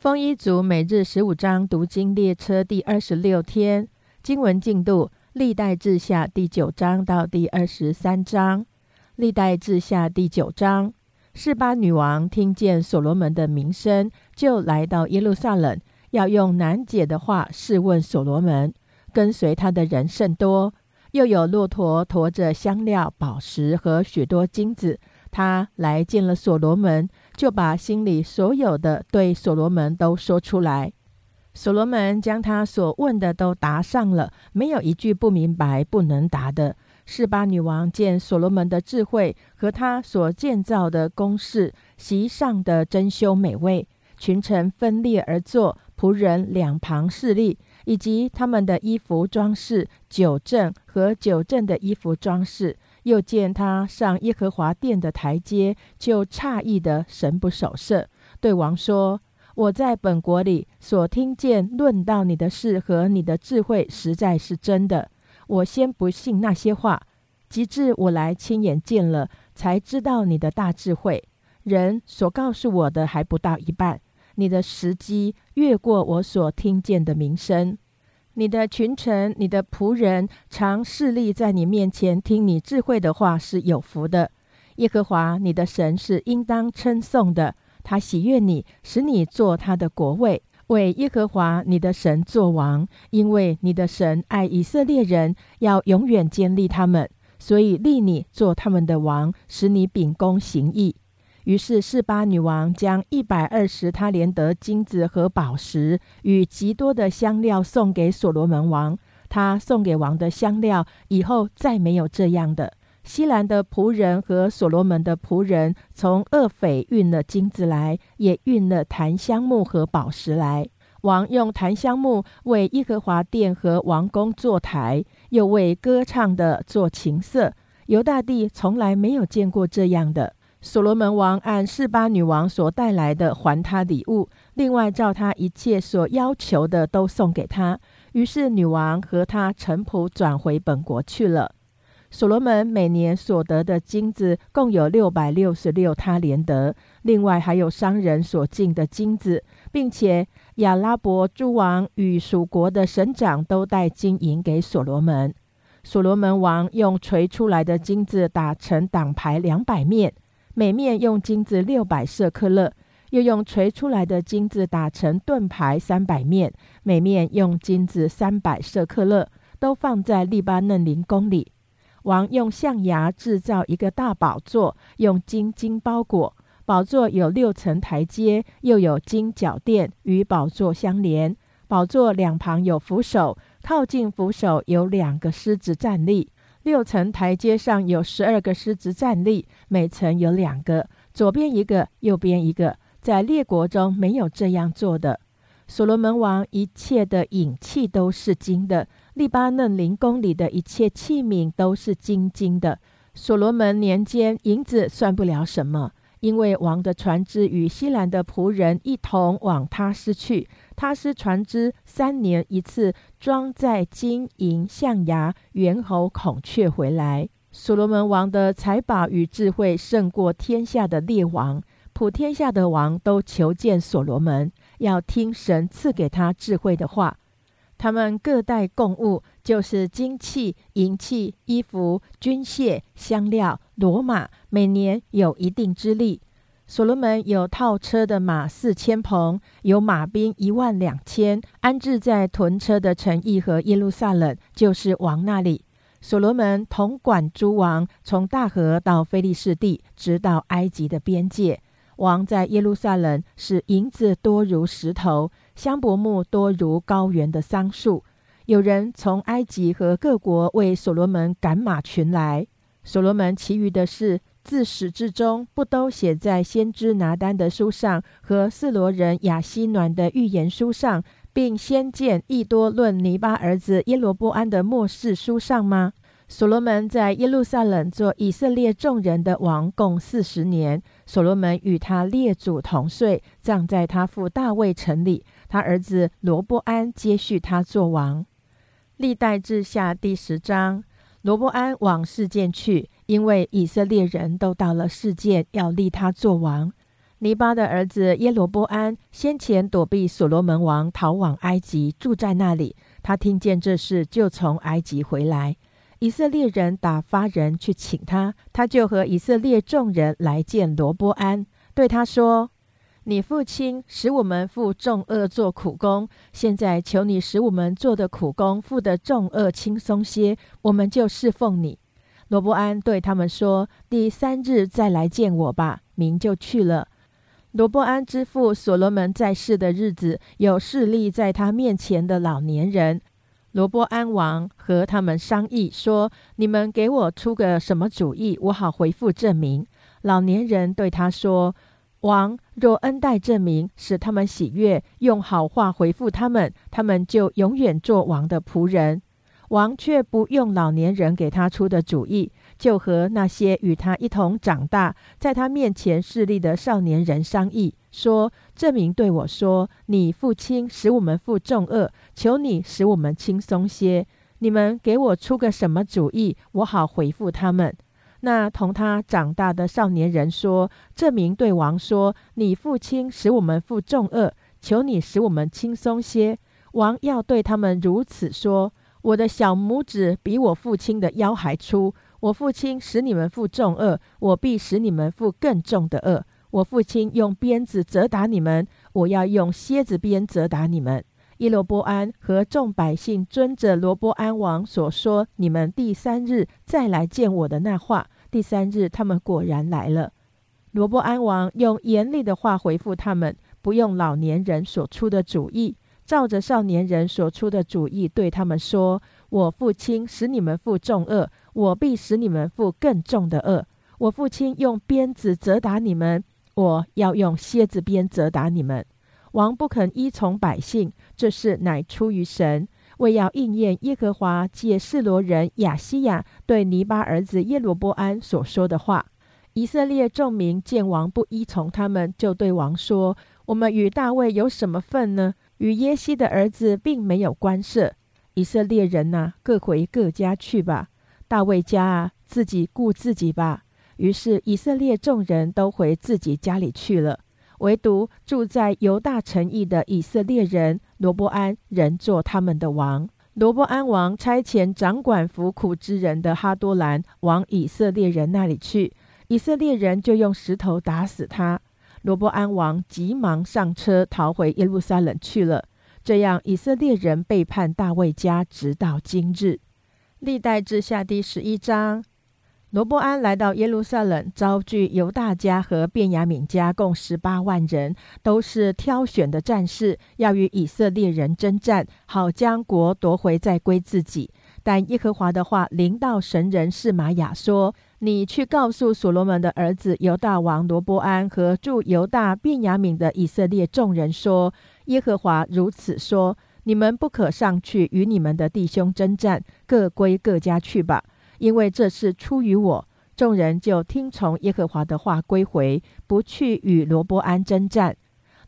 丰一族每日十五章读经列车第二十六天经文进度：历代志下第九章到第二十三章。历代志下第九章，示巴女王听见所罗门的名声，就来到耶路撒冷，要用难解的话试问所罗门。跟随他的人甚多，又有骆驼驮着香料、宝石和许多金子。他来见了所罗门。就把心里所有的对所罗门都说出来。所罗门将他所问的都答上了，没有一句不明白、不能答的。示巴女王见所罗门的智慧和他所建造的宫室席上的珍馐美味，群臣分列而坐，仆人两旁侍立，以及他们的衣服装饰、酒正和酒正的衣服装饰。又见他上耶和华殿的台阶，就诧异的神不守舍，对王说：“我在本国里所听见论到你的事和你的智慧，实在是真的。我先不信那些话，及至我来亲眼见了，才知道你的大智慧。人所告诉我的还不到一半，你的时机越过我所听见的名声。”你的群臣、你的仆人常侍立在你面前，听你智慧的话是有福的。耶和华你的神是应当称颂的，他喜悦你，使你做他的国位，为耶和华你的神作王。因为你的神爱以色列人，要永远坚立他们，所以立你做他们的王，使你秉公行义。于是，示巴女王将一百二十他连得金子和宝石与极多的香料送给所罗门王。他送给王的香料以后再没有这样的。西兰的仆人和所罗门的仆人从厄斐运了金子来，也运了檀香木和宝石来。王用檀香木为耶和华殿和王宫做台，又为歌唱的做琴瑟。犹大帝从来没有见过这样的。所罗门王按示巴女王所带来的还他礼物，另外照他一切所要求的都送给他。于是女王和他臣仆转回本国去了。所罗门每年所得的金子共有六百六十六他连得，另外还有商人所进的金子，并且亚拉伯诸王与属国的省长都带金银给所罗门。所罗门王用锤出来的金子打成挡牌两百面。每面用金子六百舍克勒，又用锤出来的金子打成盾牌三百面，每面用金子三百舍克勒，都放在利巴嫩林宫里。王用象牙制造一个大宝座，用金金包裹。宝座有六层台阶，又有金脚垫与宝座相连。宝座两旁有扶手，靠近扶手有两个狮子站立。六层台阶上有十二个狮子站立，每层有两个，左边一个，右边一个。在列国中没有这样做的。所罗门王一切的引器都是金的，利巴嫩林宫里的一切器皿都是金金的。所罗门年间，银子算不了什么，因为王的船只与西兰的仆人一同往他失去。他是船只三年一次装载金银象牙猿猴孔雀回来。所罗门王的财宝与智慧胜过天下的列王，普天下的王都求见所罗门，要听神赐给他智慧的话。他们各带贡物，就是金器、银器、衣服、军械、香料、罗马，每年有一定之力。所罗门有套车的马四千棚，有马兵一万两千，安置在屯车的城邑和耶路撒冷，就是王那里。所罗门统管诸王，从大河到菲利士地，直到埃及的边界。王在耶路撒冷使银子多如石头，香柏木多如高原的桑树。有人从埃及和各国为所罗门赶马群来。所罗门其余的事。自始至终，不都写在先知拿丹的书上和四罗人亚西暖的预言书上，并先见易多论尼巴儿子耶罗波安的末世书上吗？所罗门在耶路撒冷做以色列众人的王，共四十年。所罗门与他列祖同岁，葬在他父大卫城里。他儿子罗波安接续他做王。历代志下第十章，罗波安往事件去。因为以色列人都到了世界，要立他做王。尼巴的儿子耶罗波安先前躲避所罗门王，逃往埃及，住在那里。他听见这事，就从埃及回来。以色列人打发人去请他，他就和以色列众人来见罗波安，对他说：“你父亲使我们负重恶做苦工，现在求你使我们做的苦工负的重恶轻松些，我们就侍奉你。”罗伯安对他们说：“第三日再来见我吧。”民就去了。罗伯安之父所罗门在世的日子，有势力在他面前的老年人。罗伯安王和他们商议说：“你们给我出个什么主意，我好回复证明。”老年人对他说：“王若恩待证明，使他们喜悦，用好话回复他们，他们就永远做王的仆人。”王却不用老年人给他出的主意。就和那些与他一同长大，在他面前势力的少年人商议，说：“证明对我说，你父亲使我们负重恶，求你使我们轻松些。你们给我出个什么主意，我好回复他们。”那同他长大的少年人说：“证明对王说，你父亲使我们负重恶，求你使我们轻松些。”王要对他们如此说：“我的小拇指比我父亲的腰还粗。”我父亲使你们负重恶，我必使你们负更重的恶。我父亲用鞭子责打你们，我要用蝎子鞭责打你们。耶罗波安和众百姓遵着罗波安王所说，你们第三日再来见我的那话。第三日，他们果然来了。罗波安王用严厉的话回复他们，不用老年人所出的主意，照着少年人所出的主意对他们说：“我父亲使你们负重恶。”我必使你们负更重的恶。我父亲用鞭子责打你们，我要用蝎子鞭责打你们。王不肯依从百姓，这事乃出于神，为要应验耶和华借示罗人亚西亚对尼巴儿子耶罗波安所说的话。以色列众民见王不依从他们，就对王说：“我们与大卫有什么份呢？与耶西的儿子并没有关涉。以色列人呐，各回各家去吧。”大卫家啊，自己顾自己吧。于是以色列众人都回自己家里去了，唯独住在犹大城邑的以色列人罗伯安仍做他们的王。罗伯安王差遣掌管服苦之人的哈多兰往以色列人那里去，以色列人就用石头打死他。罗伯安王急忙上车逃回耶路撒冷去了。这样，以色列人背叛大卫家，直到今日。历代志下第十一章，罗伯安来到耶路撒冷，招聚犹大家和便雅悯家共十八万人，都是挑选的战士，要与以色列人征战，好将国夺回，再归自己。但耶和华的话临到神人示玛雅说：“你去告诉所罗门的儿子犹大王罗伯安和驻犹大便雅悯的以色列众人说：耶和华如此说。”你们不可上去与你们的弟兄征战，各归各家去吧，因为这是出于我。众人就听从耶和华的话，归回，不去与罗波安征战。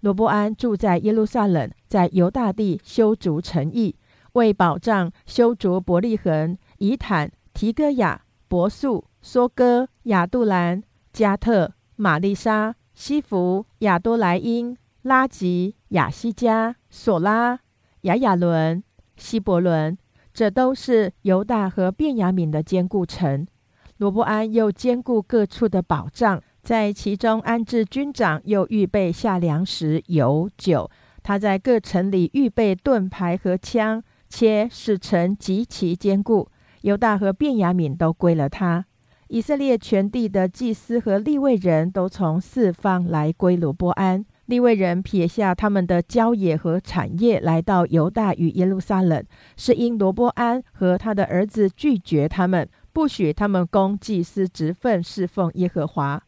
罗波安住在耶路撒冷，在犹大地修筑城邑，为保障修筑伯利恒、以坦、提戈雅、伯素、梭哥、亚杜兰、加特、玛丽莎、西弗、亚多莱因、拉吉、亚西加、索拉。亚亚伦、希伯伦，这都是犹大和便雅悯的坚固城。罗伯安又兼顾各处的保障，在其中安置军长，又预备下粮食、油酒。他在各城里预备盾牌和枪，且使城极其坚固。犹大和便雅悯都归了他。以色列全地的祭司和立位人都从四方来归罗波安。利未人撇下他们的郊野和产业，来到犹大与耶路撒冷，是因罗波安和他的儿子拒绝他们，不许他们供祭司职分侍奉耶和华。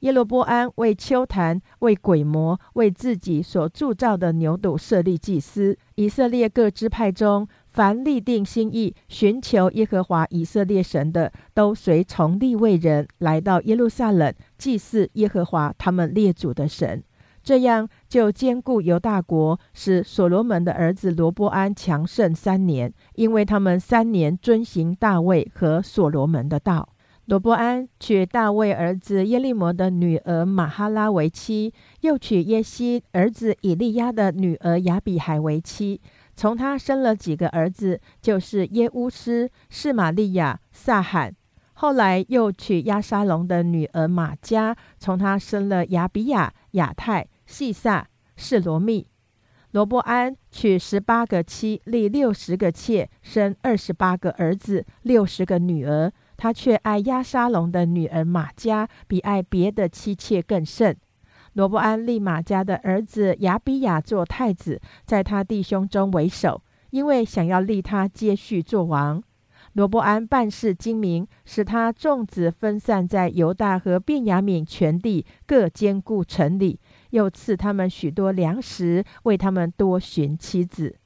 耶罗波安为丘坛、为鬼魔、为自己所铸造的牛犊设立祭司。以色列各支派中，凡立定心意寻求耶和华以色列神的，都随从立位人来到耶路撒冷祭祀耶和华他们列祖的神。这样就兼顾犹大国，使所罗门的儿子罗波安强盛三年，因为他们三年遵行大卫和所罗门的道。罗波安娶大卫儿子耶利摩的女儿玛哈拉为妻，又娶耶西儿子以利亚的女儿亚比海为妻。从他生了几个儿子，就是耶乌斯、示玛利亚、撒罕。后来又娶亚沙龙的女儿玛加，从他生了亚比亚、亚泰、细撒、示罗密。罗伯安娶十八个妻，立六十个妾，生二十八个儿子，六十个女儿。他却爱亚沙龙的女儿玛加，比爱别的妻妾更甚。罗伯安立马加的儿子亚比亚做太子，在他弟兄中为首，因为想要立他接续做王。罗伯安办事精明，使他众子分散在犹大和便雅悯全地，各兼顾城里，又赐他们许多粮食，为他们多寻妻子。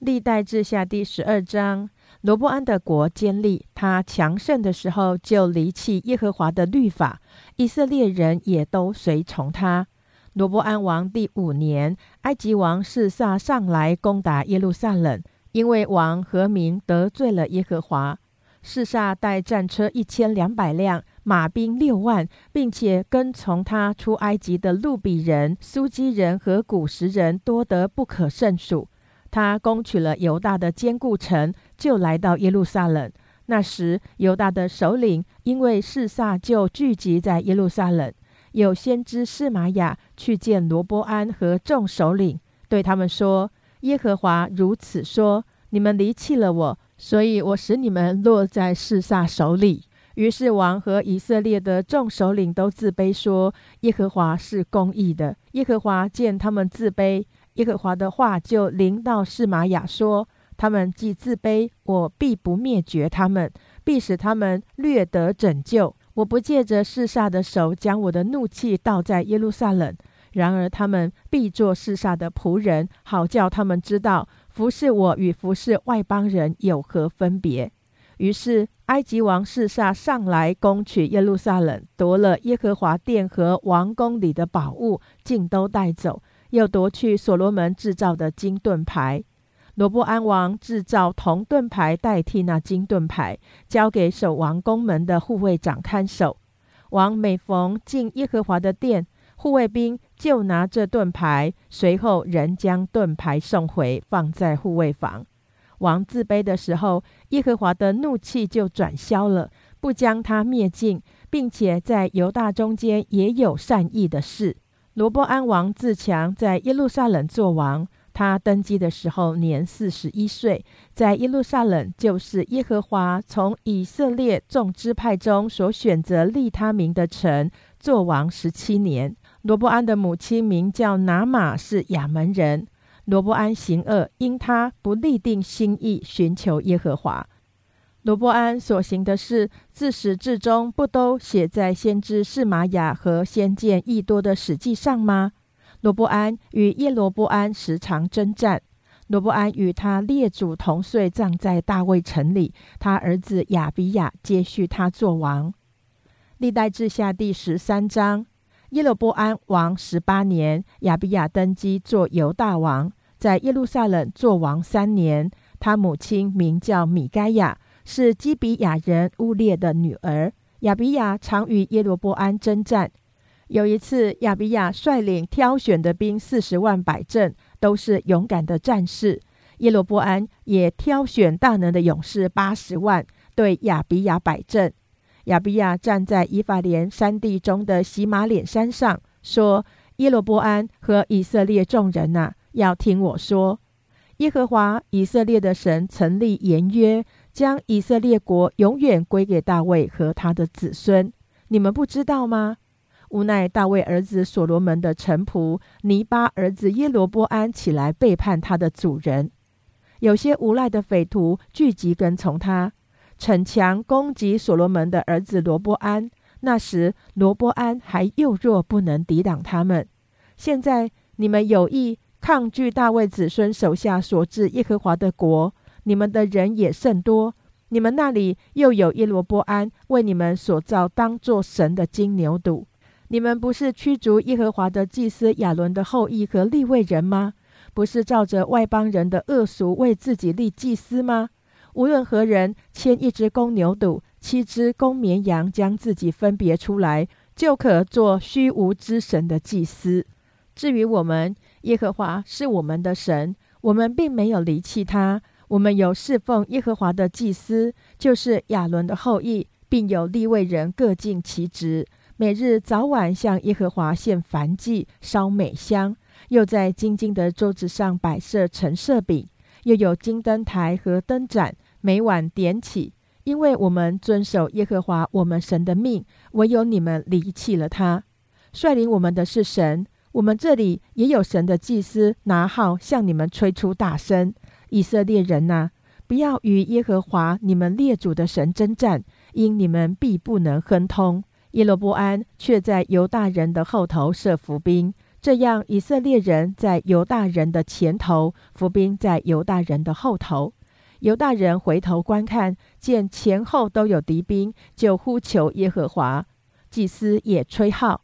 历代志下第十二章，罗伯安的国坚立，他强盛的时候就离弃耶和华的律法，以色列人也都随从他。罗伯安王第五年，埃及王示撒上来攻打耶路撒冷。因为王和民得罪了耶和华，示撒带战车一千两百辆，马兵六万，并且跟从他出埃及的路比人、苏基人和古时人多得不可胜数。他攻取了犹大的坚固城，就来到耶路撒冷。那时，犹大的首领因为示撒就聚集在耶路撒冷。有先知示玛雅去见罗波安和众首领，对他们说。耶和华如此说：“你们离弃了我，所以我使你们落在示撒手里。”于是王和以色列的众首领都自卑，说：“耶和华是公义的。”耶和华见他们自卑，耶和华的话就临到示玛雅说：“他们既自卑，我必不灭绝他们，必使他们略得拯救。我不借着示撒的手，将我的怒气倒在耶路撒冷。”然而他们必做世上的仆人，好叫他们知道服侍我与服侍外邦人有何分别。于是埃及王示撒上来攻取耶路撒冷，夺了耶和华殿和王宫里的宝物，尽都带走，又夺去所罗门制造的金盾牌。罗伯安王制造铜盾牌代替那金盾牌，交给守王宫门的护卫长看守。王每逢进耶和华的殿，护卫兵。就拿这盾牌，随后仍将盾牌送回，放在护卫房。王自卑的时候，耶和华的怒气就转消了，不将他灭尽，并且在犹大中间也有善意的事。罗伯安王自强，在耶路撒冷做王。他登基的时候年四十一岁，在耶路撒冷，就是耶和华从以色列众支派中所选择立他名的城，做王十七年。罗伯安的母亲名叫拿玛，是亚门人。罗伯安行恶，因他不立定心意寻求耶和华。罗伯安所行的事，自始至终不都写在先知示玛雅和先见益多的史记上吗？罗伯安与耶罗伯安时常征战。罗伯安与他列祖同岁，葬在大卫城里。他儿子亚比亚接续他做王。历代志下第十三章。耶罗伯安王十八年，亚比亚登基做犹大王，在耶路撒冷做王三年。他母亲名叫米该亚，是基比亚人乌列的女儿。亚比亚常与耶罗伯安征战。有一次，亚比亚率领挑选的兵四十万摆阵，都是勇敢的战士。耶罗波安也挑选大能的勇士八十万，对亚比亚摆阵。亚比亚站在以法莲山地中的喜马脸山上，说：“耶罗波安和以色列众人呐，要听我说。耶和华以色列的神曾立言约，将以色列国永远归给大卫和他的子孙。你们不知道吗？无奈大卫儿子所罗门的臣仆尼巴儿子耶罗波安起来背叛他的主人，有些无赖的匪徒聚集跟从他。”逞强攻击所罗门的儿子罗波安，那时罗波安还幼弱，不能抵挡他们。现在你们有意抗拒大卫子孙手下所治耶和华的国，你们的人也甚多。你们那里又有耶罗波安为你们所造当作神的金牛犊。你们不是驱逐耶和华的祭司亚伦的后裔和立位人吗？不是照着外邦人的恶俗为自己立祭司吗？无论何人牵一只公牛犊，七只公绵羊将自己分别出来，就可做虚无之神的祭司。至于我们，耶和华是我们的神，我们并没有离弃他。我们有侍奉耶和华的祭司，就是亚伦的后裔，并有立位人各尽其职，每日早晚向耶和华献燔祭、烧美香，又在金金的桌子上摆设陈设饼，又有金灯台和灯盏，每晚点起。因为我们遵守耶和华我们神的命，唯有你们离弃了他。率领我们的是神，我们这里也有神的祭司拿号向你们吹出大声。以色列人呐，不要与耶和华你们列祖的神征战，因你们必不能亨通。耶罗波安却在犹大人的后头设伏兵，这样以色列人在犹大人的前头，伏兵在犹大人的后头。犹大人回头观看，见前后都有敌兵，就呼求耶和华。祭司也吹号，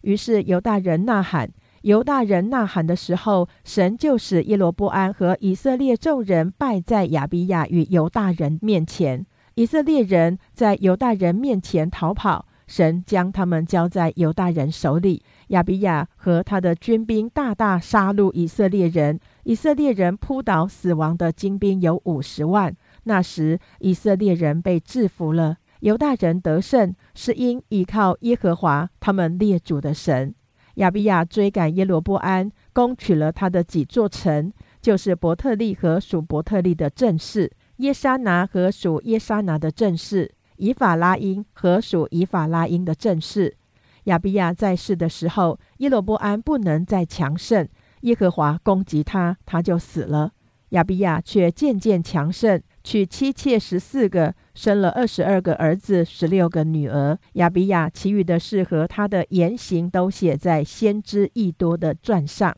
于是犹大人呐喊。犹大人呐喊的时候，神就使耶罗波安和以色列众人败在亚比亚与犹大人面前。以色列人在犹大人面前逃跑，神将他们交在犹大人手里。亚比亚和他的军兵大大杀戮以色列人，以色列人扑倒死亡的精兵有五十万。那时以色列人被制服了，犹大人得胜，是因依靠耶和华他们列祖的神。亚比亚追赶耶罗波安，攻取了他的几座城，就是伯特利和属伯特利的镇势，耶沙拿和属耶沙拿的镇势，以法拉因和属以法拉因的镇势。亚比亚在世的时候，耶罗波安不能再强盛，耶和华攻击他，他就死了。亚比亚却渐渐强盛。娶妻妾十四个，生了二十二个儿子，十六个女儿。亚比亚其余的事和他的言行都写在先知益多的传上。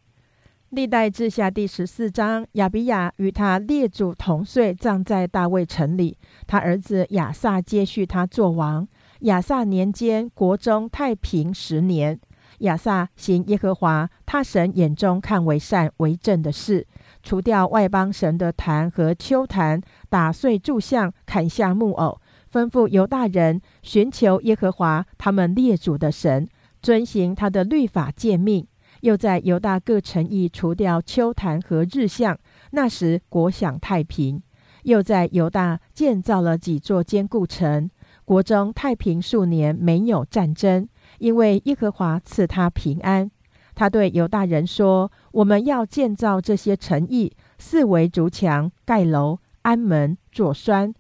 历代志下第十四章，亚比亚与他列祖同岁，葬在大卫城里。他儿子亚撒接续他做王。亚撒年间，国中太平十年。亚撒行耶和华他神眼中看为善为正的事。除掉外邦神的坛和丘坛，打碎柱像，砍下木偶，吩咐犹大人寻求耶和华他们列祖的神，遵行他的律法诫命。又在犹大各城邑除掉丘坛和日像，那时国享太平。又在犹大建造了几座坚固城，国中太平数年，没有战争，因为耶和华赐他平安。他对犹大人说：“我们要建造这些城邑，四围筑墙、盖楼、安门、做栓。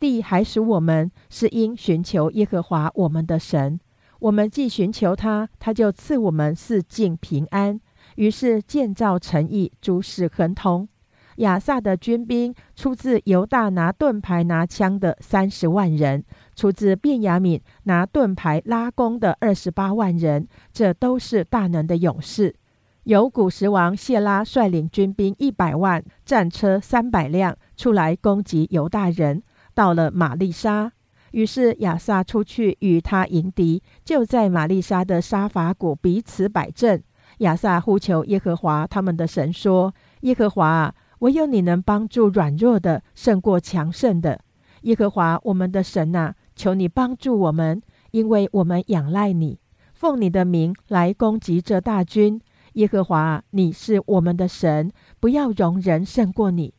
地还属我们，是因寻求耶和华我们的神。我们既寻求他，他就赐我们四境平安。于是建造城邑，诸事亨通。亚萨的军兵出自犹大拿盾牌、拿枪的三十万人。”出自便雅悯拿盾牌拉弓的二十八万人，这都是大能的勇士。由古时王谢拉率领军兵一百万，战车三百辆，出来攻击犹大人。到了玛丽莎，于是亚萨出去与他迎敌，就在玛丽莎的沙法谷彼此摆阵。亚萨呼求耶和华他们的神说：“耶和华啊，唯有你能帮助软弱的，胜过强盛的。耶和华我们的神呐！”求你帮助我们，因为我们仰赖你，奉你的名来攻击这大军。耶和华，你是我们的神，不要容人胜过你。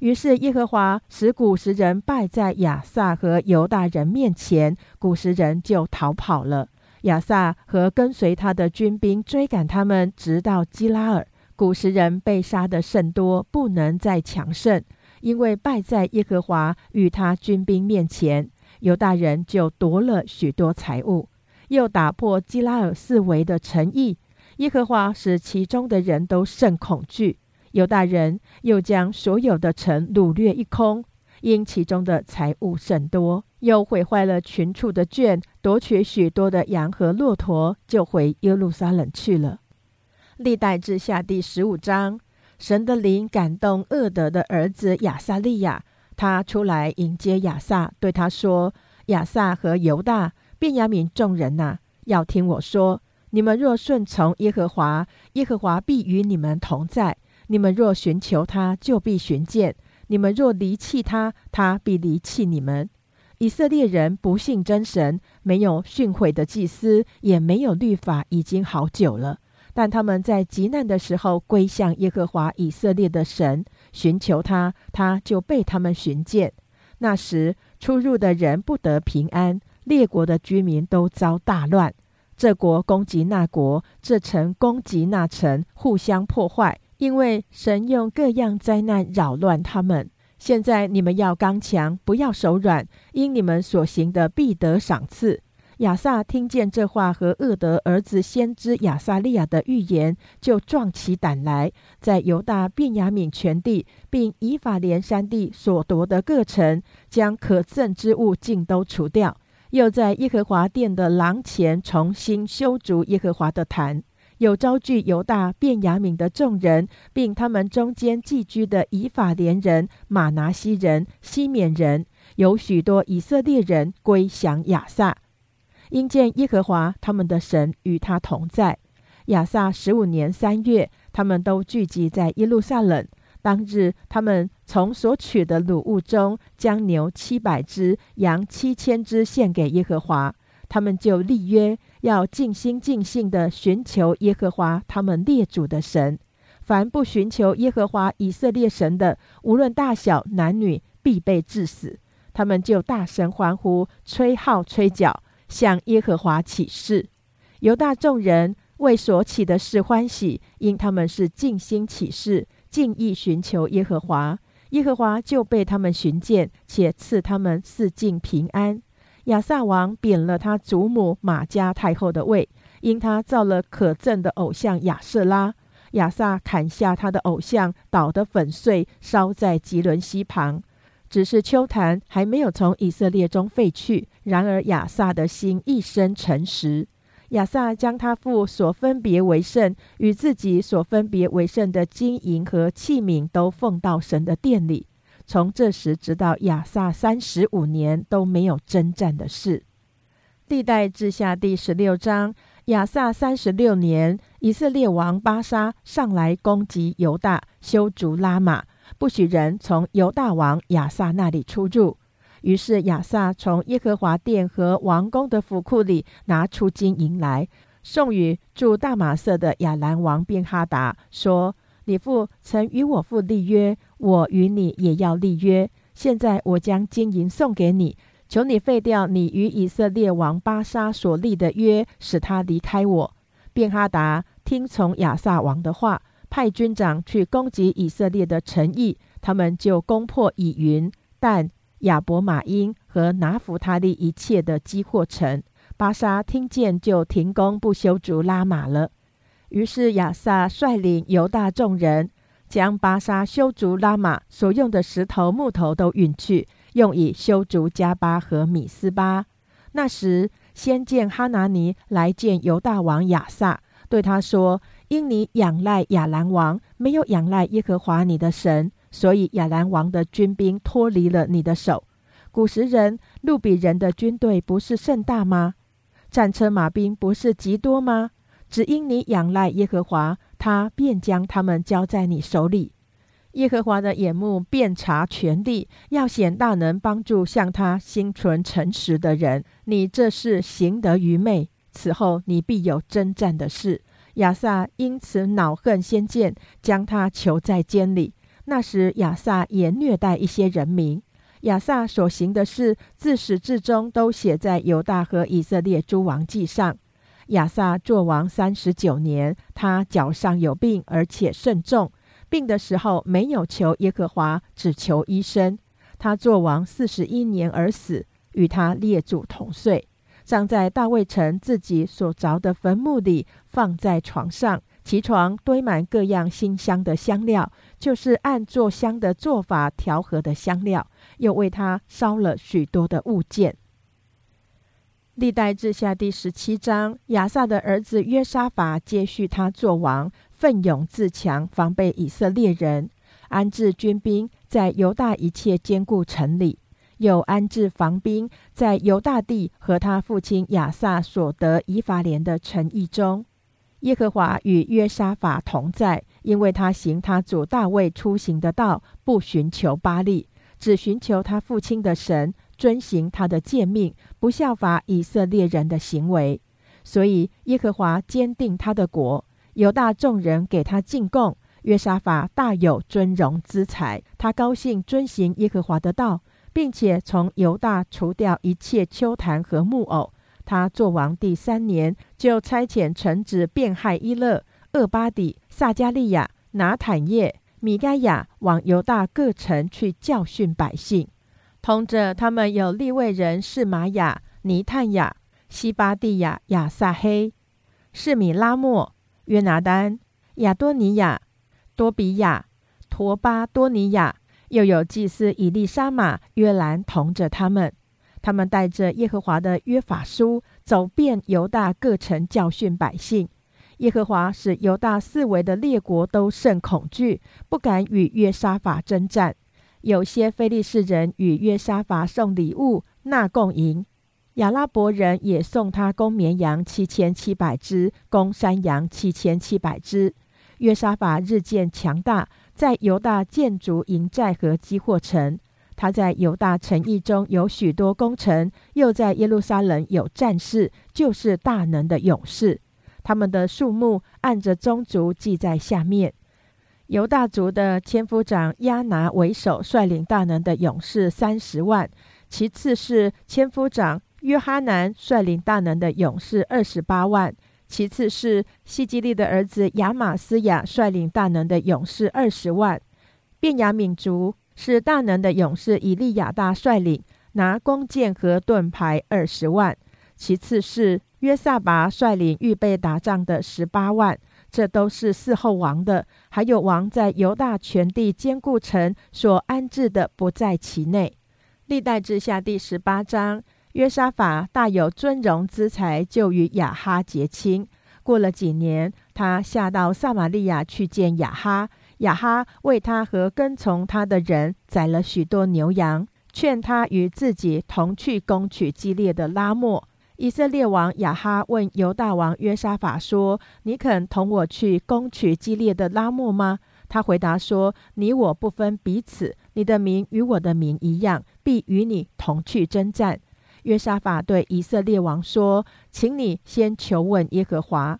于是耶和华使古时人败在亚萨和犹大人面前，古时人就逃跑了。亚萨和跟随他的军兵追赶他们，直到基拉尔。古时人被杀的甚多，不能再强盛，因为败在耶和华与他军兵面前。犹大人就夺了许多财物，又打破基拉尔四围的城邑。耶和华使其中的人都甚恐惧。犹大人又将所有的城掳掠一空，因其中的财物甚多，又毁坏了群畜的圈，夺取许多的羊和骆驼，就回耶路撒冷去了。历代志下第十五章，神的灵感动厄德的儿子亚撒利亚。他出来迎接亚萨，对他说：“亚萨和犹大、便雅悯众人呐，要听我说。你们若顺从耶和华，耶和华必与你们同在；你们若寻求他，就必寻见；你们若离弃他，他必离弃你们。以色列人不信真神，没有训诲的祭司，也没有律法，已经好久了。但他们在极难的时候归向耶和华以色列的神，寻求他，他就被他们寻见。那时出入的人不得平安，列国的居民都遭大乱。这国攻击那国，这城攻击那城，互相破坏，因为神用各样灾难扰乱他们。现在你们要刚强，不要手软，因你们所行的必得赏赐。亚萨听见这话和厄德儿子先知亚撒利亚的预言，就壮起胆来，在犹大、便雅悯全地，并以法莲山地所夺的各城，将可憎之物尽都除掉，又在耶和华殿的廊前重新修筑耶和华的坛。有招聚犹大、便雅悯的众人，并他们中间寄居的以法莲人、马拿西人、西缅人，有许多以色列人归降亚萨，因见耶和华他们的神与他同在。亚萨十五年三月，他们都聚集在耶路撒冷。当日，他们从所取的鲁物中，将牛七百只、羊七千只献给耶和华。他们就立约，要尽心尽性的寻求耶和华他们列祖的神。凡不寻求耶和华以色列神的，无论大小男女，必被致死。他们就大声欢呼，吹号吹角，向耶和华起誓。犹大众人为所起的事欢喜，因他们是尽心起誓，尽意寻求耶和华。耶和华就被他们寻见，且赐他们四境平安。亚萨王贬了他祖母马加太后的位，因他造了可憎的偶像亚瑟拉。亚萨砍下他的偶像，捣得粉碎，烧在吉伦西旁。只是秋坛还没有从以色列中废去。然而亚萨的心一生诚实。亚萨将他父所分别为圣与自己所分别为圣的金银和器皿都奉到神的殿里。从这时直到亚萨三十五年都没有征战的事。历代志下第十六章，亚萨三十六年，以色列王巴沙上来攻击犹大，修筑拉玛，不许人从犹大王亚萨那里出入。于是亚萨从耶和华殿和王宫的府库里拿出金银来，送与住大马色的亚兰王便哈达，说。你父曾与我父立约，我与你也要立约。现在我将金银送给你，求你废掉你与以色列王巴沙所立的约，使他离开我。便哈达听从亚萨王的话，派军长去攻击以色列的城邑，他们就攻破以云、但、亚伯马因和拿弗他利一切的基货城。巴沙听见，就停工不修筑拉马了。于是亚萨率领犹大众人，将巴沙修筑拉玛所用的石头、木头都运去，用以修筑加巴和米斯巴。那时，先见哈拿尼来见犹大王亚萨，对他说：“因你仰赖亚兰王，没有仰赖耶和华你的神，所以亚兰王的军兵脱离了你的手。古时人、路比人的军队不是甚大吗？战车马兵不是极多吗？”只因你仰赖耶和华，他便将他们交在你手里。耶和华的眼目遍察全地，要显大能，帮助向他心存诚实的人。你这是行得愚昧，此后你必有征战的事。亚萨因此恼恨先见，将他囚在监里。那时亚萨也虐待一些人民。亚萨所行的事，自始至终都写在犹大和以色列诸王记上。亚萨作王三十九年，他脚上有病，而且甚重。病的时候没有求耶和华，只求医生。他作王四十一年而死，与他列祖同岁，葬在大卫城自己所凿的坟墓里，放在床上。其床堆满各样馨香的香料，就是按做香的做法调和的香料，又为他烧了许多的物件。历代志下第十七章，亚萨的儿子约沙法接续他做王，奋勇自强，防备以色列人，安置军兵在犹大一切坚固城里，又安置防兵在犹大地和他父亲亚萨所得以法莲的城邑中。耶和华与约沙法同在，因为他行他主大卫出行的道，不寻求巴利，只寻求他父亲的神。遵行他的诫命，不效法以色列人的行为。所以耶和华坚定他的国，犹大众人给他进贡。约沙法大有尊荣资财，他高兴遵行耶和华的道，并且从犹大除掉一切丘坛和木偶。他做王第三年，就差遣臣子变害伊勒、厄巴底、撒加利亚、拿坦叶、米该亚往犹大各城去教训百姓。同着他们有立位人是玛雅、尼探雅、西巴蒂亚、亚撒黑、是米拉莫、约拿丹、亚多尼亚、多比亚、陀巴多尼亚，又有祭司以利沙玛、约兰同着他们。他们带着耶和华的约法书，走遍犹大各城，教训百姓。耶和华使犹大四围的列国都甚恐惧，不敢与约沙法征战。有些非利士人与约沙法送礼物纳贡银，亚拉伯人也送他公绵羊七千七百只，公山羊七千七百只。约沙法日渐强大，在犹大建筑营寨和积货城。他在犹大城邑中有许多功臣，又在耶路撒冷有战士，就是大能的勇士。他们的数目按着宗族记在下面。犹大族的千夫长亚拿为首，率领大能的勇士三十万；其次是千夫长约哈南，率领大能的勇士二十八万；其次是西基利的儿子亚玛斯亚，率领大能的勇士二十万；便雅悯族。是大能的勇士以利亚大率领拿弓箭和盾牌二十万，其次是约萨拔率领预备打仗的十八万，这都是伺候王的。还有王在犹大全地坚固城所安置的不在其内。历代志下第十八章，约沙法大有尊荣资财，就与亚哈结亲。过了几年，他下到撒玛利亚去见亚哈。亚哈为他和跟从他的人宰了许多牛羊，劝他与自己同去攻取激烈的拉莫。以色列王亚哈问犹大王约沙法说：“你肯同我去攻取激烈的拉莫吗？”他回答说：“你我不分彼此，你的名与我的名一样，必与你同去征战。”约沙法对以色列王说：“请你先求问耶和华。”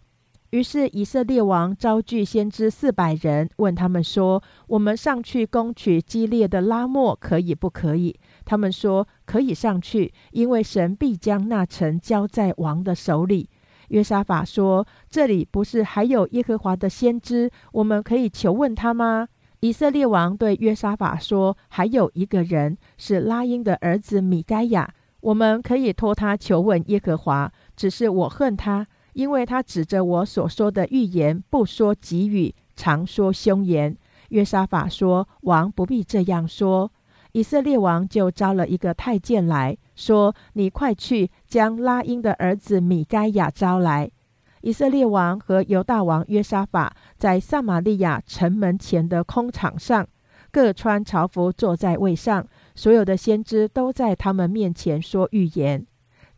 于是以色列王招聚先知四百人，问他们说：“我们上去攻取激烈的拉莫，可以不可以？”他们说：“可以上去，因为神必将那城交在王的手里。”约沙法说：“这里不是还有耶和华的先知，我们可以求问他吗？”以色列王对约沙法说：“还有一个人是拉英的儿子米该亚，我们可以托他求问耶和华。只是我恨他。”因为他指着我所说的预言，不说吉语，常说凶言。约沙法说：“王不必这样说。”以色列王就招了一个太监来说：“你快去将拉英的儿子米该亚招来。”以色列王和犹大王约沙法在撒玛利亚城门前的空场上，各穿朝服坐在位上，所有的先知都在他们面前说预言。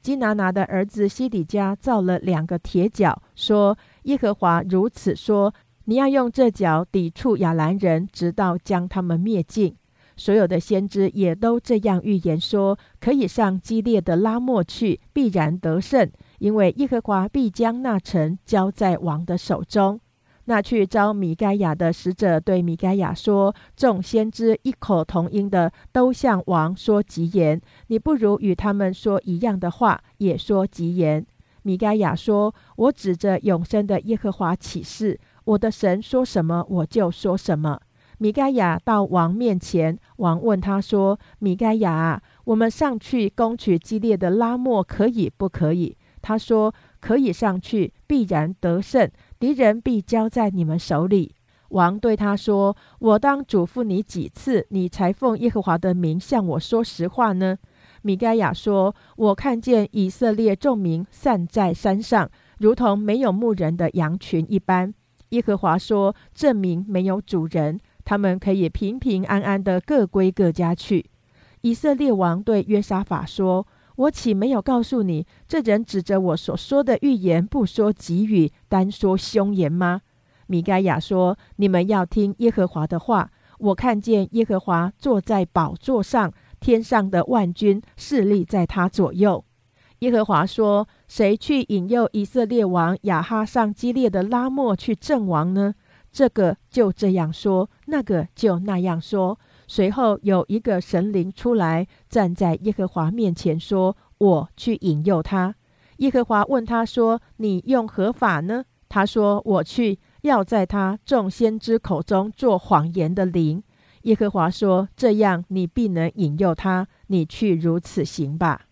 基拿拿的儿子西底家造了两个铁脚，说：“耶和华如此说，你要用这脚抵触亚兰人，直到将他们灭尽。”所有的先知也都这样预言说：“可以上激烈的拉莫去，必然得胜，因为耶和华必将那城交在王的手中。”那去招米该亚的使者对米该亚说：“众先知异口同音的都向王说吉言，你不如与他们说一样的话，也说吉言。”米该亚说：“我指着永生的耶和华起誓，我的神说什么，我就说什么。”米该亚到王面前，王问他说：“米该亚，我们上去攻取激烈的拉莫，可以不可以？”他说：“可以上去，必然得胜。”敌人必交在你们手里。王对他说：“我当嘱咐你几次，你才奉耶和华的名向我说实话呢？”米该亚说：“我看见以色列众民散在山上，如同没有牧人的羊群一般。耶和华说：证明没有主人，他们可以平平安安的各归各家去。”以色列王对约沙法说。我岂没有告诉你，这人指着我所说的预言，不说吉语，单说凶言吗？米该亚说：“你们要听耶和华的话。我看见耶和华坐在宝座上，天上的万军势力在他左右。耶和华说：“谁去引诱以色列王亚哈上激烈的拉莫去阵亡呢？”这个就这样说，那个就那样说。随后有一个神灵出来，站在耶和华面前说：“我去引诱他。”耶和华问他说：“你用何法呢？”他说：“我去，要在他众先知口中做谎言的灵。”耶和华说：“这样你必能引诱他。你去如此行吧。”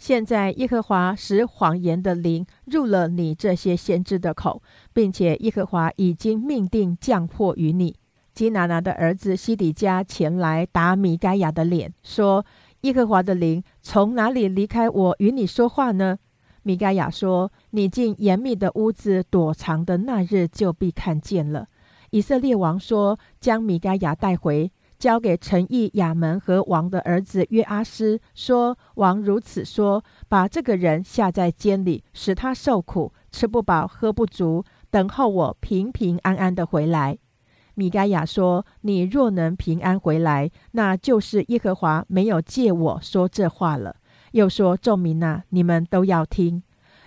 现在耶和华使谎言的灵入了你这些先知的口，并且耶和华已经命定降祸于你。基拿拿的儿子西底家前来打米该亚的脸，说：“耶和华的灵从哪里离开我与你说话呢？”米该亚说：“你进严密的屋子躲藏的那日，就必看见了。”以色列王说：“将米该亚带回。”交给陈毅亚门和王的儿子约阿斯说：“王如此说，把这个人下在监里，使他受苦，吃不饱，喝不足，等候我平平安安的回来。”米该亚说：“你若能平安回来，那就是耶和华没有借我说这话了。”又说：“众民啊，你们都要听。”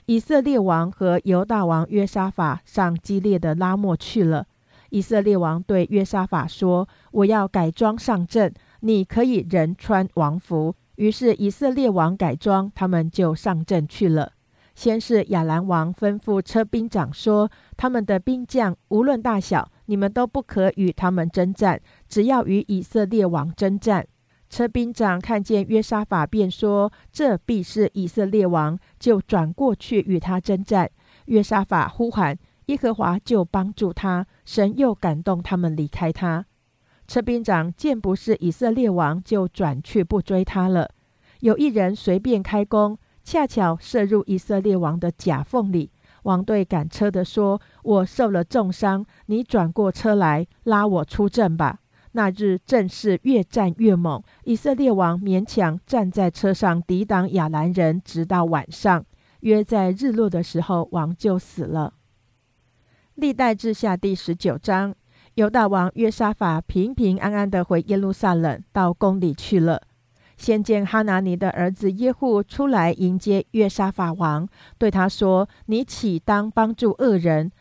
以色列王和犹大王约沙法上激烈的拉莫去了。以色列王对约沙法说：“我要改装上阵，你可以人穿王服。”于是以色列王改装，他们就上阵去了。先是亚兰王吩咐车兵长说：“他们的兵将无论大小，你们都不可与他们征战，只要与以色列王征战。”车兵长看见约沙法，便说：“这必是以色列王。”就转过去与他征战。约沙法呼喊。耶和华就帮助他，神又感动他们离开他。车兵长见不是以色列王，就转去不追他了。有一人随便开弓，恰巧射入以色列王的甲缝里。王对赶车的说：“我受了重伤，你转过车来拉我出阵吧。”那日阵势越战越猛，以色列王勉强站在车上抵挡亚兰人，直到晚上。约在日落的时候，王就死了。历代志下第十九章，犹大王约沙法平平安安的回耶路撒冷，到宫里去了。先见哈拿尼的儿子耶户出来迎接约沙法王，对他说：“你岂当帮助恶人，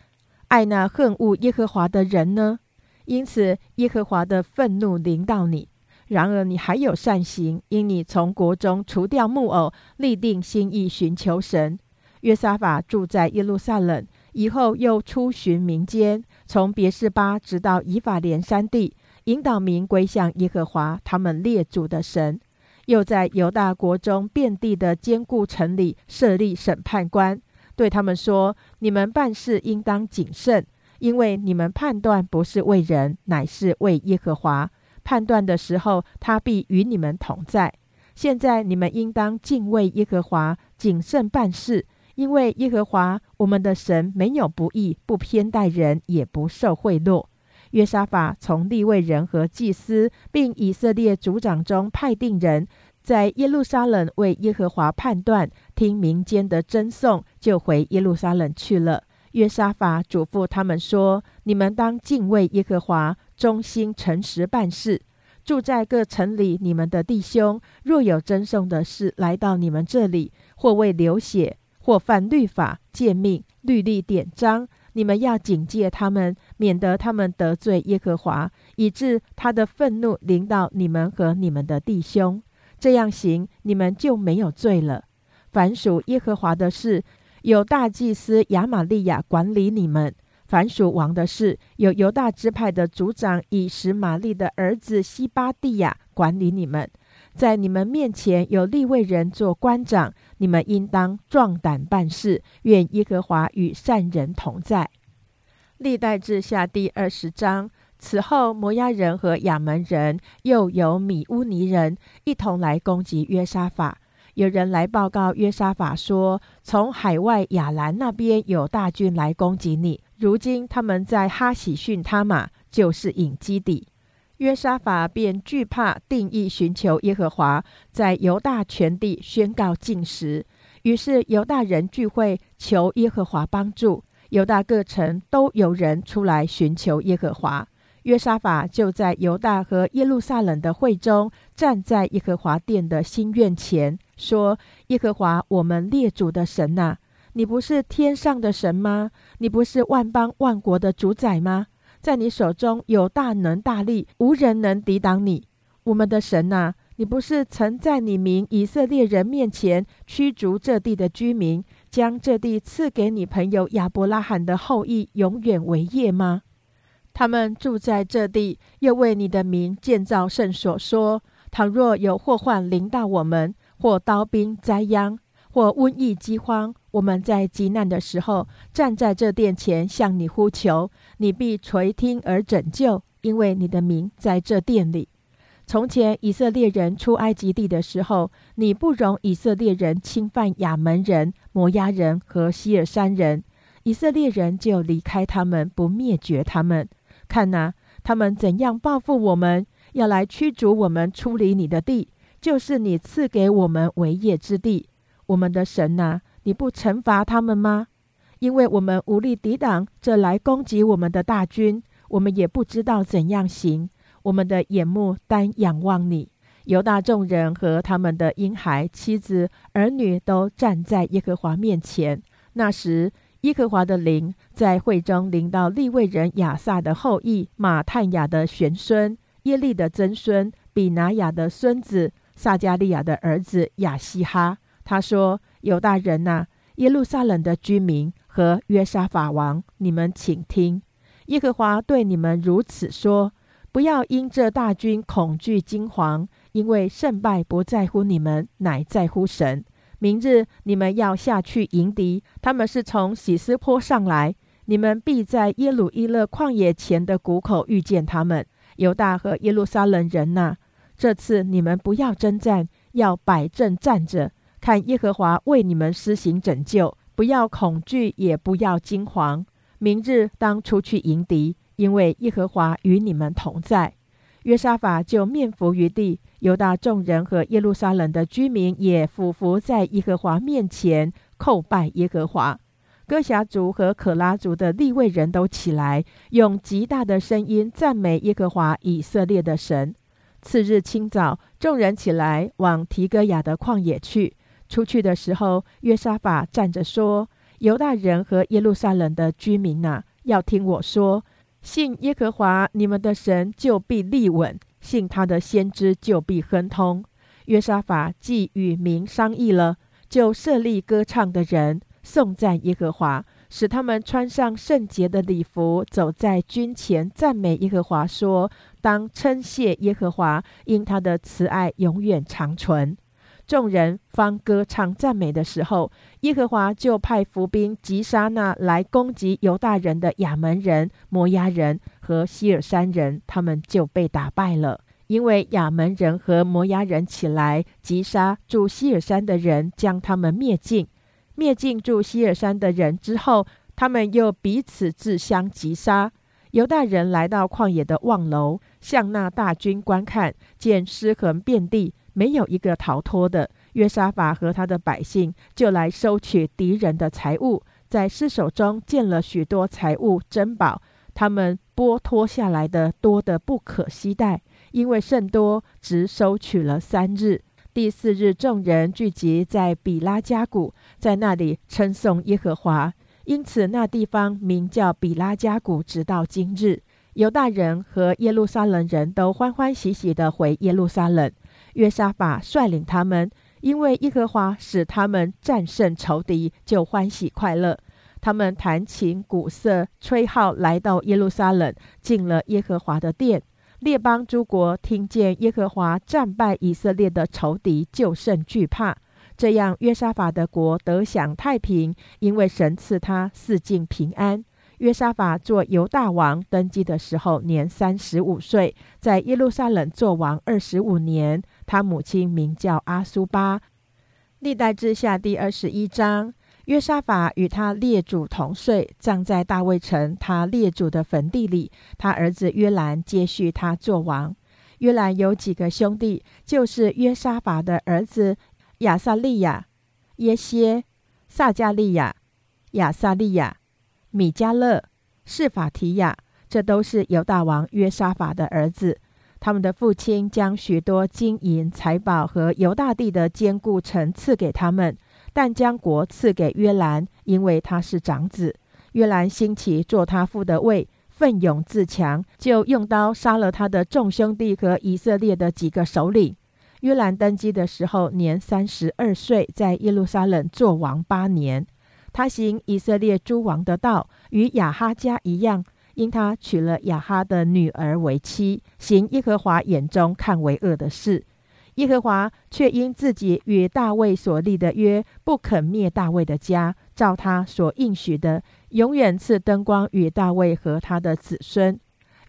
爱那恨恶耶和华的人呢？因此耶和华的愤怒临到你。然而你还有善行，因你从国中除掉木偶，立定心意寻求神。约沙法住在耶路撒冷。”以后又出巡民间，从别是巴直到以法莲山地，引导民归向耶和华他们列祖的神。又在犹大国中遍地的坚固城里设立审判官，对他们说：“你们办事应当谨慎，因为你们判断不是为人，乃是为耶和华。判断的时候，他必与你们同在。现在你们应当敬畏耶和华，谨慎办事。”因为耶和华我们的神没有不义，不偏待人，也不受贿赂。约沙法从立位人和祭司，并以色列族长中派定人，在耶路撒冷为耶和华判断，听民间的争讼，就回耶路撒冷去了。约沙法嘱咐他们说：“你们当敬畏耶和华，忠心诚实办事。住在各城里，你们的弟兄若有争讼的事来到你们这里，或为流血。”或犯律法、诫命、律例、典章，你们要警戒他们，免得他们得罪耶和华，以致他的愤怒临到你们和你们的弟兄。这样行，你们就没有罪了。凡属耶和华的事，有大祭司亚玛利亚管理你们；凡属王的事，有犹大支派的族长以实玛利的儿子西巴蒂亚管理你们。在你们面前有立位人做官长，你们应当壮胆办事。愿耶和华与善人同在。历代志下第二十章。此后，摩押人和亚门人又有米乌尼人一同来攻击约沙法。有人来报告约沙法说：“从海外亚兰那边有大军来攻击你。如今他们在哈喜逊他玛，就是隐基底。”约沙法便惧怕，定义寻求耶和华，在犹大全地宣告禁食。于是犹大人聚会，求耶和华帮助。犹大各城都有人出来寻求耶和华。约沙法就在犹大和耶路撒冷的会中，站在耶和华殿的新院前，说：“耶和华，我们列祖的神呐，你不是天上的神吗？你不是万邦万国的主宰吗？在你手中有大能大力，无人能抵挡你。我们的神呐，你不是曾在你名以色列人面前驱逐这地的居民，将这地赐给你朋友亚伯拉罕的后裔，永远为业吗？”他们住在这地，又为你的名建造圣所，说：倘若有祸患临到我们，或刀兵灾殃，或瘟疫饥荒，我们在极难的时候，站在这殿前向你呼求，你必垂听而拯救，因为你的名在这殿里。从前以色列人出埃及地的时候，你不容以色列人侵犯亚门人、摩押人和希尔山人，以色列人就离开他们，不灭绝他们。看呐，他们怎样报复我们，要来驱逐我们出离你的地，就是你赐给我们为业之地。我们的神呐，你不惩罚他们吗？因为我们无力抵挡这来攻击我们的大军，我们也不知道怎样行。我们的眼目单仰望你。犹大众人和他们的婴孩、妻子、儿女都站在耶和华面前。那时。耶和华的灵在会中临到利未人亚萨的后裔马探雅的玄孙耶利的曾孙比拿雅的孙子撒加利亚的儿子亚西哈。他说：“犹大人呐，耶路撒冷的居民和约沙法王，你们请听，耶和华对你们如此说：不要因这大军恐惧惊惶，因为胜败不在乎你们，乃在乎神。”明日你们要下去迎敌，他们是从喜斯坡上来，你们必在耶鲁伊勒旷野前的谷口遇见他们。犹大和耶路撒冷人呐，这次你们不要征战，要摆阵站着，看耶和华为你们施行拯救，不要恐惧，也不要惊惶。明日当出去迎敌，因为耶和华与你们同在。约沙法就面伏于地。犹大众人和耶路撒冷的居民也俯伏在耶和华面前叩拜耶和华。哥辖族和可拉族的立位人都起来，用极大的声音赞美耶和华以色列的神。次日清早，众人起来往提戈雅的旷野去。出去的时候，约沙法站着说：“犹大人和耶路撒冷的居民呐，要听我说，信耶和华你们的神，就必立稳。”信他的先知就必亨通。约沙法既与民商议了，就设立歌唱的人，颂赞耶和华，使他们穿上圣洁的礼服，走在军前，赞美耶和华，说：“当称谢耶和华，因他的慈爱永远长存。”众人方歌唱赞美的时候，耶和华就派伏兵击杀那来攻击犹大人的亚门人、摩押人和希尔山人，他们就被打败了。因为亚门人和摩押人起来击杀住希尔山的人，将他们灭尽。灭尽住希尔山的人之后，他们又彼此自相击杀。犹大人来到旷野的望楼，向那大军观看，见尸横遍地。没有一个逃脱的。约沙法和他的百姓就来收取敌人的财物，在尸首中见了许多财物珍宝，他们剥脱下来的多得不可惜待，因为甚多，只收取了三日。第四日，众人聚集在比拉加谷，在那里称颂耶和华，因此那地方名叫比拉加谷，直到今日。犹大人和耶路撒冷人都欢欢喜喜地回耶路撒冷。约沙法率领他们，因为耶和华使他们战胜仇敌，就欢喜快乐。他们弹琴、鼓瑟、吹号，来到耶路撒冷，进了耶和华的殿。列邦诸国听见耶和华战败以色列的仇敌，就甚惧怕。这样，约沙法的国得享太平，因为神赐他四境平安。约沙法做犹大王，登基的时候年三十五岁，在耶路撒冷做王二十五年。他母亲名叫阿苏巴。历代之下第二十一章，约沙法与他列祖同岁，葬在大卫城他列祖的坟地里。他儿子约兰接续他做王。约兰有几个兄弟，就是约沙法的儿子亚撒利亚、耶歇、撒加利亚、亚撒利亚。米迦勒、示法提亚，这都是犹大王约沙法的儿子。他们的父亲将许多金银财宝和犹大地的坚固城赐给他们，但将国赐给约兰，因为他是长子。约兰兴起做他父的位，奋勇自强，就用刀杀了他的众兄弟和以色列的几个首领。约兰登基的时候年三十二岁，在耶路撒冷做王八年。他行以色列诸王的道，与亚哈家一样。因他娶了亚哈的女儿为妻，行耶和华眼中看为恶的事，耶和华却因自己与大卫所立的约，不肯灭大卫的家，照他所应许的，永远赐灯光与大卫和他的子孙。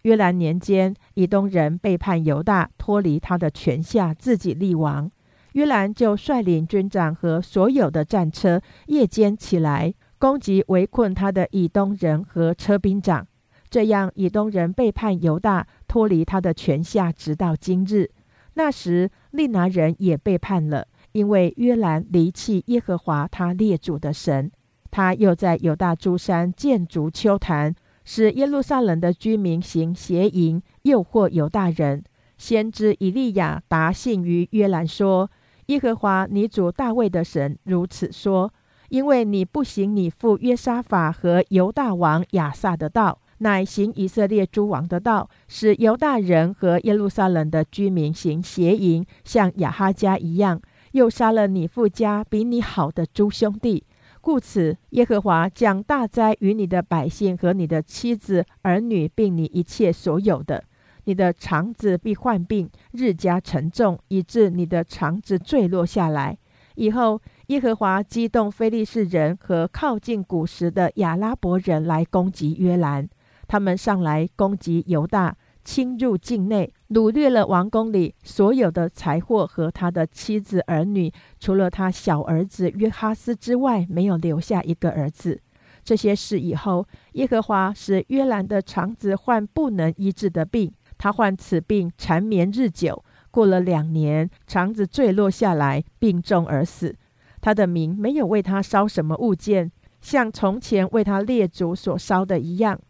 约兰年间，以东人背叛犹大，脱离他的权下，自己立王。约兰就率领军长和所有的战车，夜间起来攻击围困他的以东人和车兵长。这样，以东人背叛犹大，脱离他的权下，直到今日。那时，利拿人也背叛了，因为约兰离弃耶和华他列祖的神。他又在犹大诸山建筑丘坛，使耶路撒冷的居民行邪淫，诱惑犹大人。先知以利亚答信于约兰说：“耶和华你主大卫的神如此说：因为你不行你父约沙法和犹大王亚撒的道。”乃行以色列诸王的道，使犹大人和耶路撒冷的居民行邪淫，像亚哈家一样，又杀了你父家比你好的诸兄弟。故此，耶和华将大灾与你的百姓和你的妻子儿女，并你一切所有的。你的肠子必患病，日加沉重，以致你的肠子坠落下来。以后，耶和华激动非利士人和靠近古时的亚拉伯人来攻击约兰。他们上来攻击犹大，侵入境内，掳掠了王宫里所有的财货和他的妻子儿女，除了他小儿子约哈斯之外，没有留下一个儿子。这些事以后，耶和华使约兰的肠子患不能医治的病，他患此病缠绵日久，过了两年，肠子坠落下来，病重而死。他的名没有为他烧什么物件，像从前为他列祖所烧的一样。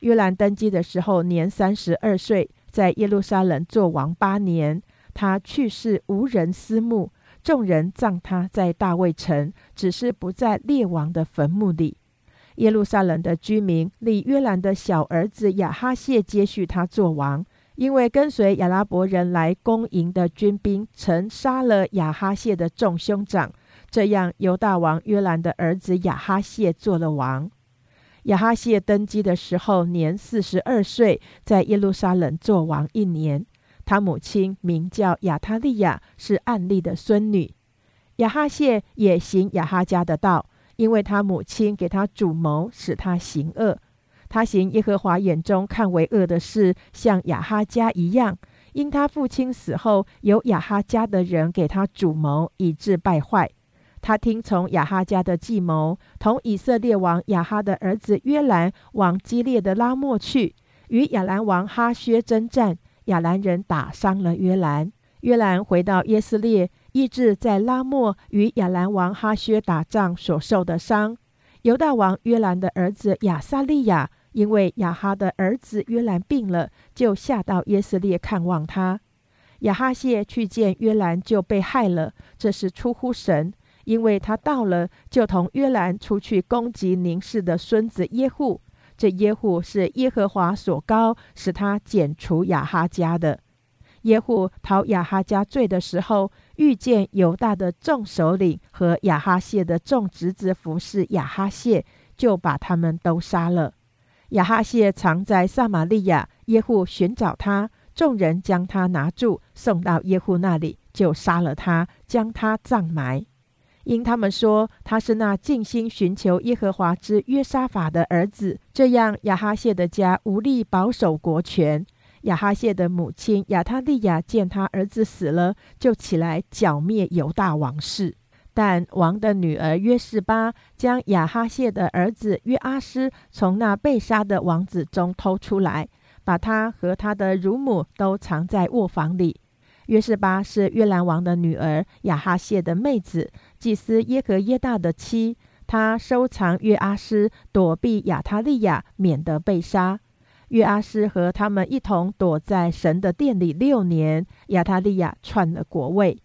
约兰登基的时候年三十二岁，在耶路撒冷做王八年。他去世无人私墓，众人葬他在大卫城，只是不在列王的坟墓里。耶路撒冷的居民立约兰的小儿子亚哈谢接续他做王，因为跟随亚拉伯人来攻营的军兵曾杀了亚哈谢的众兄长，这样犹大王约兰的儿子亚哈谢做了王。亚哈谢登基的时候年四十二岁，在耶路撒冷做王一年。他母亲名叫亚他利亚，是暗利的孙女。亚哈谢也行亚哈家的道，因为他母亲给他主谋，使他行恶。他行耶和华眼中看为恶的事，像亚哈家一样。因他父亲死后，有亚哈家的人给他主谋，以致败坏。他听从亚哈家的计谋，同以色列王亚哈的儿子约兰往激烈的拉莫去，与亚兰王哈薛征战。亚兰人打伤了约兰，约兰回到耶斯列，医治在拉莫与亚兰王哈薛打仗所受的伤。犹大王约兰的儿子亚撒利亚，因为亚哈的儿子约兰病了，就下到耶斯列看望他。亚哈谢去见约兰，就被害了。这是出乎神。因为他到了，就同约兰出去攻击宁氏的孙子耶户。这耶户是耶和华所高，使他剪除亚哈家的。耶户逃亚哈家罪的时候，遇见犹大的众首领和亚哈谢的众侄子服侍亚哈谢，就把他们都杀了。亚哈谢藏在撒玛利亚，耶户寻找他，众人将他拿住，送到耶户那里，就杀了他，将他葬埋。因他们说他是那尽心寻求耶和华之约沙法的儿子，这样亚哈谢的家无力保守国权。亚哈谢的母亲亚他利亚见他儿子死了，就起来剿灭犹大王室。但王的女儿约示巴将亚哈谢的儿子约阿斯从那被杀的王子中偷出来，把他和他的乳母都藏在卧房里。约示巴是约兰王的女儿亚哈谢的妹子。祭司耶和耶大的妻，他收藏约阿斯，躲避亚他利亚，免得被杀。约阿斯和他们一同躲在神的殿里六年。亚他利亚篡了国位。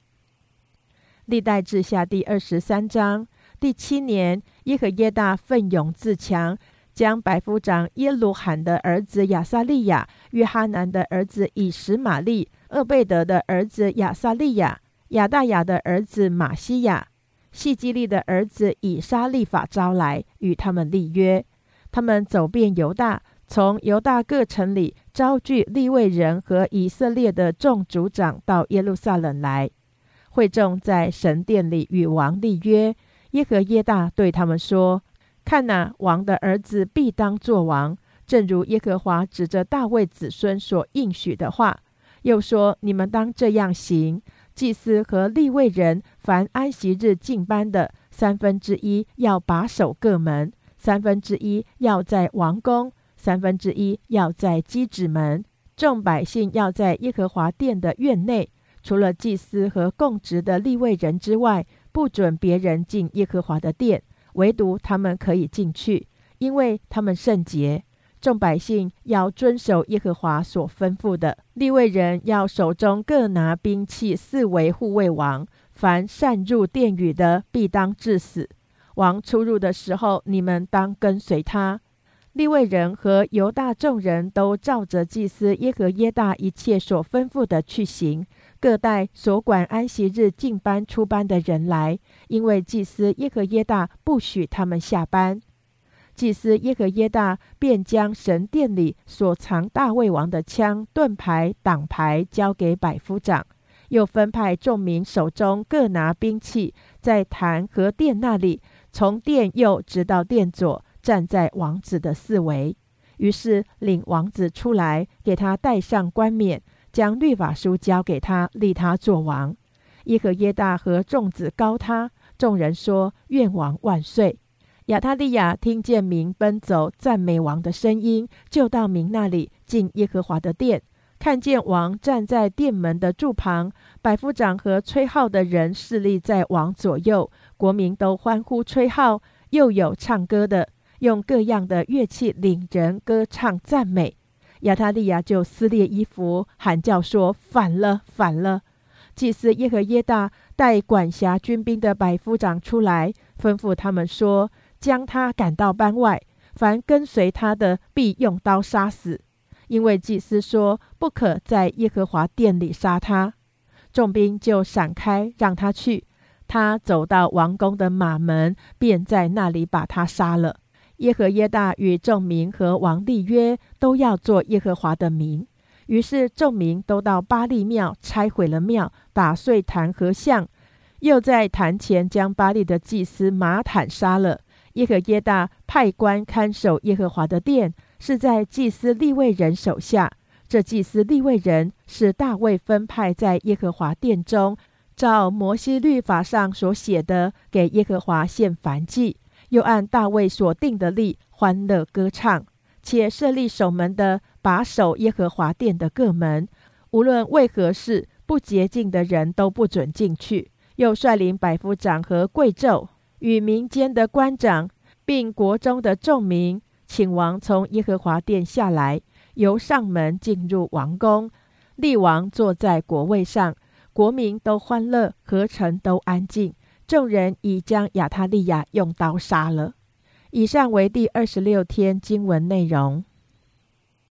历代志下第二十三章第七年，耶和耶大奋勇自强，将百夫长耶鲁罕的儿子亚撒利亚、约哈南的儿子以实玛利、厄贝德的儿子亚撒利亚、亚大雅的儿子马西亚、细基利的儿子以沙利法招来，与他们立约。他们走遍犹大，从犹大各城里招聚利未人和以色列的众族长到耶路撒冷来。会众在神殿里与王立约。耶和耶大对他们说：“看哪，王的儿子必当作王，正如耶和华指着大卫子孙所应许的话。又说：你们当这样行：祭司和立位人，凡安息日进班的，三分之一要把守各门，三分之一要在王宫，三分之一要在基址门。众百姓要在耶和华殿的院内。”除了祭司和供职的立位人之外，不准别人进耶和华的殿，唯独他们可以进去，因为他们圣洁。众百姓要遵守耶和华所吩咐的，立位人要手中各拿兵器，四围护卫王。凡擅入殿宇的，必当致死。王出入的时候，你们当跟随他。立位人和犹大众人都照着祭司耶和耶大一切所吩咐的去行。各带所管安息日进班出班的人来，因为祭司耶和耶大不许他们下班。祭司耶和耶大便将神殿里所藏大卫王的枪、盾牌、挡牌交给百夫长，又分派众民手中各拿兵器，在坛和殿那里，从殿右直到殿左，站在王子的四围。于是领王子出来，给他戴上冠冕。将律法书交给他，立他做王。耶和耶大和众子高他。众人说：“愿王万岁！”亚他利亚听见民奔走赞美王的声音，就到民那里进耶和华的殿，看见王站在殿门的柱旁，百夫长和吹号的人侍立在王左右，国民都欢呼吹号，又有唱歌的，用各样的乐器领人歌唱赞美。亚他利亚就撕裂衣服，喊叫说：“反了，反了！”祭司耶和耶大带管辖军兵的百夫长出来，吩咐他们说：“将他赶到班外，凡跟随他的，必用刀杀死。因为祭司说不可在耶和华殿里杀他。”众兵就闪开，让他去。他走到王宫的马门，便在那里把他杀了。耶和耶大与众民和王立约，都要做耶和华的民。于是众民都到巴利庙，拆毁了庙，打碎坛和像，又在坛前将巴利的祭司马坦杀了。耶和耶大派官看守耶和华的殿，是在祭司立位人手下。这祭司立位人是大卫分派在耶和华殿中，照摩西律法上所写的，给耶和华献燔祭。又按大卫所定的例欢乐歌唱，且设立守门的把守耶和华殿的各门，无论为何事不洁净的人都不准进去。又率领百夫长和贵胄与民间的官长，并国中的众民，请王从耶和华殿下来，由上门进入王宫，立王坐在国位上，国民都欢乐，合城都安静。众人已将亚他利亚用刀杀了。以上为第二十六天经文内容。